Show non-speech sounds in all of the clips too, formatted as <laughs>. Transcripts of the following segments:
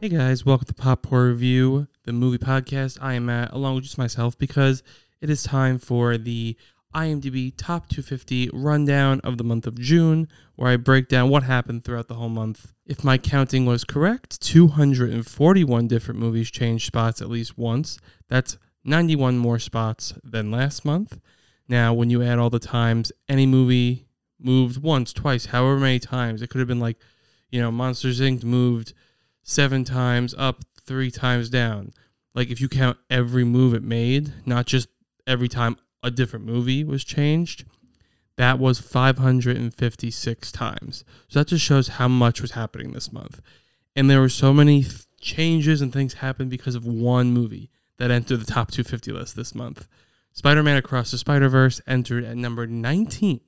Hey guys, welcome to Pop Pour Review, the movie podcast. I am Matt, along with just myself, because it is time for the IMDb Top 250 rundown of the month of June, where I break down what happened throughout the whole month. If my counting was correct, 241 different movies changed spots at least once. That's 91 more spots than last month. Now, when you add all the times any movie moved once, twice, however many times, it could have been like, you know, Monsters Inc. moved seven times up, three times down. Like if you count every move it made, not just every time a different movie was changed, that was 556 times. So that just shows how much was happening this month. And there were so many th- changes and things happened because of one movie that entered the top 250 list this month. Spider Man Across the Spider Verse entered at number 19.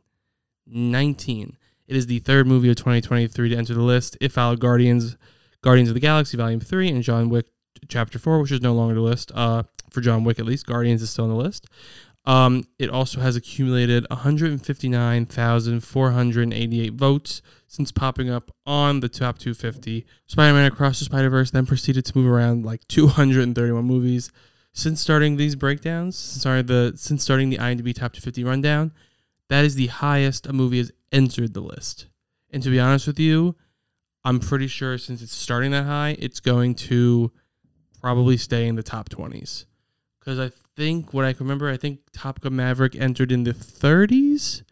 19. It is the third movie of 2023 to enter the list. It followed Guardians Guardians of the Galaxy Volume 3 and John Wick Chapter 4, which is no longer the list. Uh, for John Wick, at least, Guardians is still on the list. Um, it also has accumulated 159,488 votes since popping up on the top 250. Spider Man Across the Spider Verse then proceeded to move around like 231 movies. Since starting these breakdowns, sorry, the since starting the IMDb Top 250 rundown, that is the highest a movie has entered the list. And to be honest with you, I'm pretty sure since it's starting that high, it's going to probably stay in the top 20s. Because I think what I can remember, I think Top Gun Maverick entered in the 30s.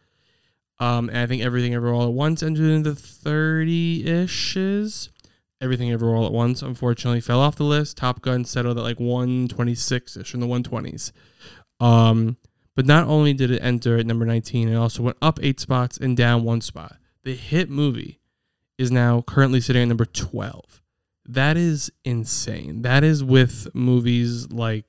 Um, and I think Everything Ever All at Once entered in the 30 ishes. Everything Ever All at Once, unfortunately, fell off the list. Top Gun settled at like 126 ish in the 120s. Um, but not only did it enter at number 19, it also went up eight spots and down one spot. The hit movie is now currently sitting at number 12. That is insane. That is with movies like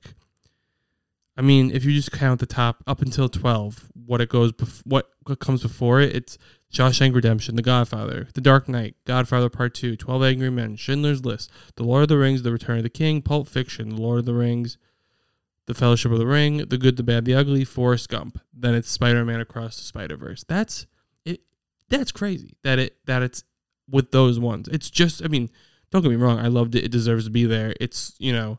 I mean, if you just count the top up until 12, what it goes bef- what, what comes before it, it's Shawshank Redemption, The Godfather, The Dark Knight, Godfather Part 2, 12 Angry Men, Schindler's List, The Lord of the Rings, The Return of the King, Pulp Fiction, The Lord of the Rings, The Fellowship of the Ring, The Good, the Bad, the Ugly, Forrest Gump. Then it's Spider-Man Across the Spider-Verse. That's it that's crazy that it that it's with those ones. It's just, I mean, don't get me wrong, I loved it. It deserves to be there. It's, you know,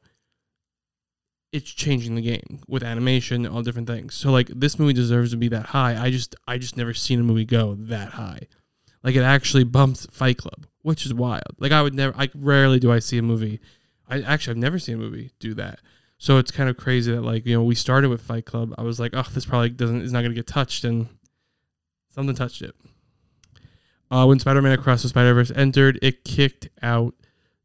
it's changing the game with animation, and all different things. So like this movie deserves to be that high. I just I just never seen a movie go that high. Like it actually bumps Fight Club, which is wild. Like I would never I rarely do I see a movie. I actually I've never seen a movie do that. So it's kind of crazy that like, you know, we started with Fight Club. I was like, "Oh, this probably doesn't is not going to get touched." And something touched it. Uh, when Spider-Man Across the Spider-Verse entered, it kicked out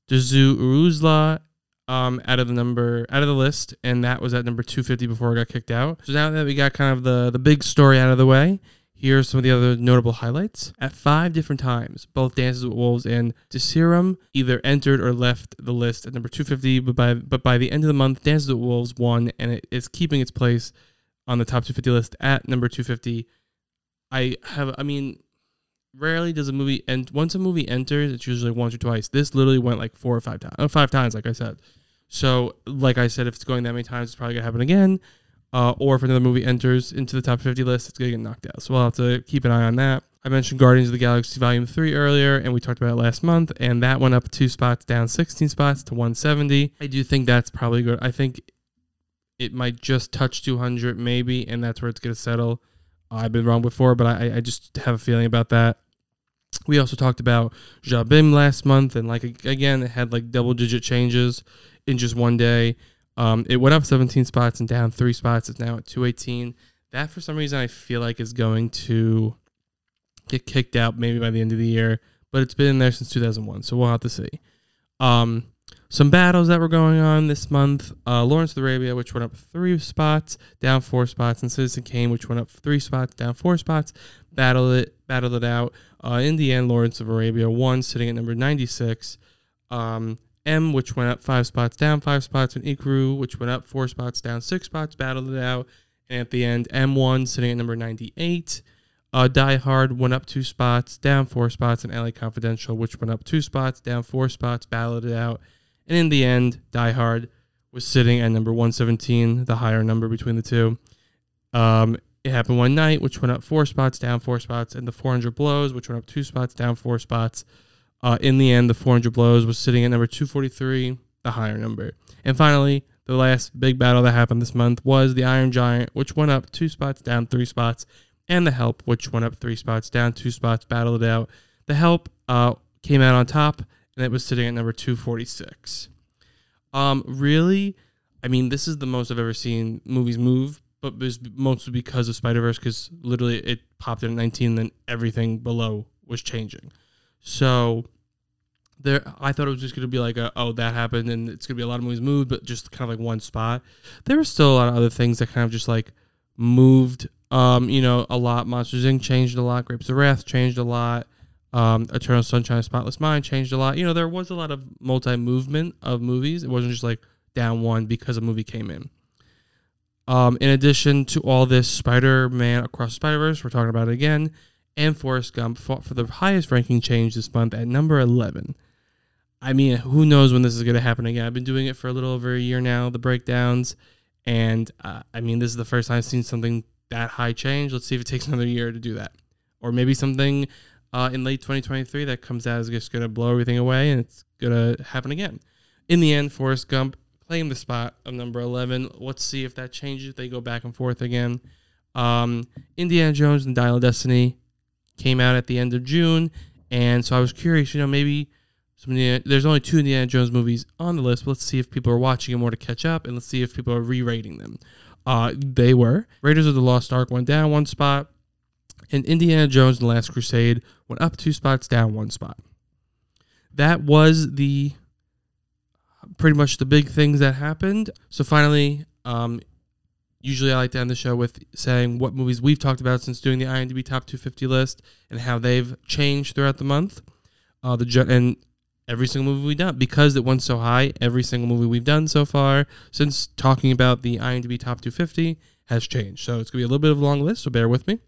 Dersu Uzala um, out of the number out of the list, and that was at number 250 before it got kicked out. So now that we got kind of the the big story out of the way, here are some of the other notable highlights. At five different times, both Dances with Wolves and Drishyam either entered or left the list at number 250, but by but by the end of the month, Dances with Wolves won, and it is keeping its place on the top 250 list at number 250. I have, I mean, rarely does a movie end. Once a movie enters, it's usually once or twice. This literally went like four or five times, five times, like I said. So, like I said, if it's going that many times, it's probably gonna happen again. Uh, or if another movie enters into the top 50 list, it's gonna get knocked out. So we'll have to keep an eye on that. I mentioned Guardians of the Galaxy Volume 3 earlier, and we talked about it last month, and that went up two spots, down 16 spots to 170. I do think that's probably good. I think it might just touch 200, maybe, and that's where it's gonna settle. I've been wrong before, but I, I just have a feeling about that. We also talked about Jai Bhim last month, and like again, it had like double digit changes in just one day. Um, it went up 17 spots and down three spots. It's now at 218. That for some reason I feel like is going to get kicked out maybe by the end of the year, but it's been in there since 2001, so we'll have to see. Um, some battles that were going on this month. Uh, Lawrence of Arabia, which went up three spots, down four spots, and Citizen Kane, which went up three spots, down four spots. Battled it, battled it out. Uh, in the end, Lawrence of Arabia won, sitting at number 96. Um, M, which went up five spots, down five spots, and Ikiru, which went up four spots, down six spots, battled it out. And at the end, M1 sitting at number 98. Uh, Die Hard went up two spots, down four spots, and LA Confidential, which went up two spots, down four spots, battled it out. And in the end, Die Hard was sitting at number 117, the higher number between the two. Um, it happened one night, which went up four spots, down four spots, and the 400 Blows, which went up two spots, down four spots. Uh, in the end, the 400 Blows was sitting at number 243, the higher number. And finally, the last big battle that happened this month was the Iron Giant, which went up two spots, down three spots, and the Help, which went up three spots, down two spots, battled it out. The Help uh, came out on top, and it was sitting at number 246. Um, really, I mean, this is the most I've ever seen movies move, but it was mostly because of Spider Verse, because literally it popped in at 19, then everything below was changing. So there, I thought it was just gonna be like, a, oh, that happened, and it's gonna be a lot of movies moved, but just kind of like one spot. There were still a lot of other things that kind of just like moved. Um, you know, a lot. Monsters Inc. changed a lot. Grapes of Wrath changed a lot. Um, Eternal Sunshine of Spotless Mind changed a lot. You know, there was a lot of multi movement of movies. It wasn't just like down one because a movie came in. Um, in addition to all this, Spider Man Across the Spider Verse, we're talking about it again, and Forrest Gump fought for the highest ranking change this month at number 11. I mean, who knows when this is going to happen again? I've been doing it for a little over a year now, the breakdowns. And uh, I mean, this is the first time I've seen something that high change. Let's see if it takes another year to do that. Or maybe something uh, in late 2023 that comes out is just going to blow everything away and it's going to happen again. In the end, Forrest Gump claimed the spot of number 11. Let's see if that changes. If they go back and forth again. Um, Indiana Jones and Dial of Destiny came out at the end of June. And so I was curious, you know, maybe some Indiana, there's only two Indiana Jones movies on the list. But let's see if people are watching it more to catch up, and let's see if people are re-rating them. Uh, they were Raiders of the Lost Ark went down one spot, and Indiana Jones and the Last Crusade went up two spots, down one spot. That was the pretty much the big things that happened. So finally, um, usually I like to end the show with saying what movies we've talked about since doing the IMDb Top 250 list and how they've changed throughout the month. Uh, the and every single movie we've done because it went so high. Every single movie we've done so far since talking about the IMDb Top 250 has changed. So it's gonna be a little bit of a long list. So bear with me.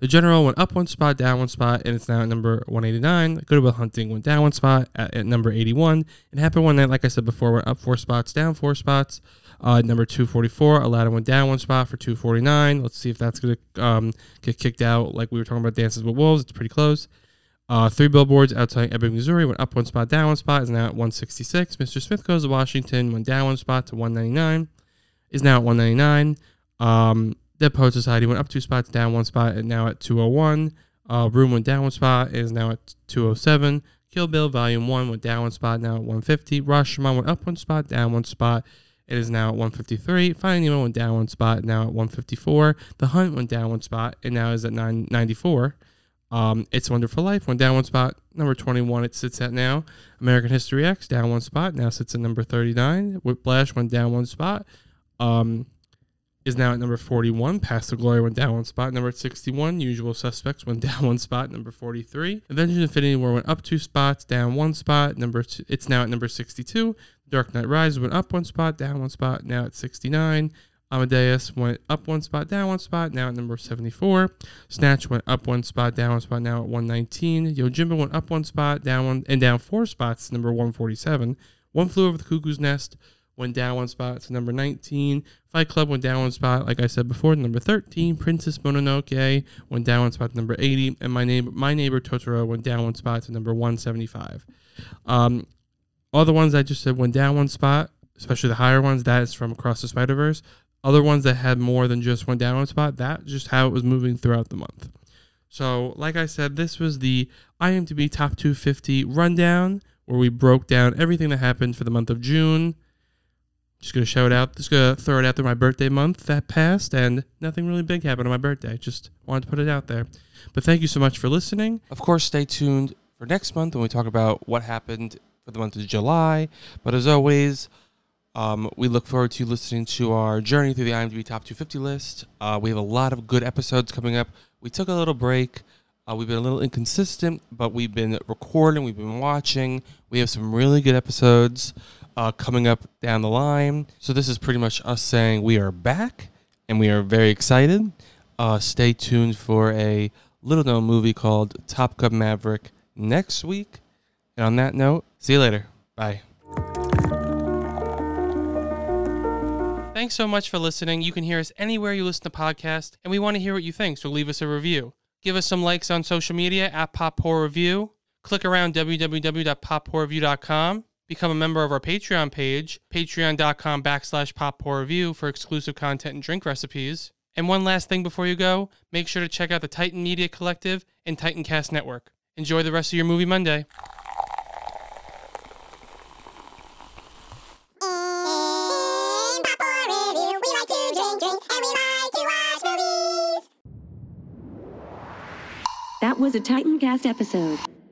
The General went up one spot, down one spot, and it's now at number 189. Goodwill Hunting went down one spot at, at, number 81. It happened one night, like I said before, went up four spots, down four spots. Uh, number 244, Aladdin went down one spot for 249. Let's see if that's going to um, get kicked out like we were talking about Dances with Wolves. It's pretty close. Uh, three billboards outside Ebbing, Missouri went up one spot, down one spot, is now at 166. Mr. Smith Goes to Washington went down one spot to 199, is now at 199. Um, Dead Poet Society went up two spots, down one spot, and now at 201. Uh, Room went down one spot, is now at 207. Kill Bill Volume 1 went down one spot, now at 150. Rashomon went up one spot, down one spot. It is now at 153. Finding Nemo went down one spot, now at 154. The Hunt went down one spot, and now is at 994. Um, it's Wonderful Life went down one spot. Number 21 it sits at now. American History X down one spot. Now sits at number 39. Whiplash went down one spot. Um, is now at number 41. Paths of Glory went down one spot. Number 61. Usual Suspects went <laughs> down one spot. Number 43. Avengers Infinity War went up two spots, down one spot. Number two, it's now at number 62. Dark Knight Rises went up one spot, down one spot. Now at 69. Amadeus went up one spot, down one spot, now at number 74. Snatch went up one spot, down one spot, now at 119. Yojimbo went up one spot, down one, and down four spots, number 147. One Flew Over the Cuckoo's Nest went down one spot to number 19. Fight Club went down one spot, like I said before, number 13. Princess Mononoke went down one spot to number 80. And My Neighbor, My Neighbor Totoro went down one spot to number 175. Um, all the ones I just said went down one spot, especially the higher ones. That is from Across the Spider Verse. Other ones that had more than just one down one spot, that just how it was moving throughout the month. So, like I said, this was the IMDb Top 250 rundown where we broke down everything that happened for the month of June. Just gonna shout out, just gonna throw it out there. My birthday month that passed, and nothing really big happened on my birthday. Just wanted to put it out there. But thank you so much for listening. Of course, stay tuned for next month when we talk about what happened for the month of July. But as always, um, we look forward to listening to our journey through the IMDb Top 250 list. Uh, we have a lot of good episodes coming up. We took a little break Uh, we've been a little inconsistent, but we've been recording, we've been watching. We have some really good episodes uh, coming up down the line. So this is pretty much us saying we are back and we are very excited. Uh, stay tuned for a little known movie called Top Gun Maverick next week. And on that note, see you later. Bye. Thanks so much for listening. You can hear us anywhere you listen to podcasts, and we want to hear what you think, so leave us a review. Give us some likes on social media at Pop Pour Review. Click around www.poppourreview.com. Become a member of our Patreon page, patreon.com backslash Pop Review for exclusive content and drink recipes. And one last thing before you go, make sure to check out the Titan Media Collective and Titancast Network. Enjoy the rest of your movie Monday. Was a Titancast episode.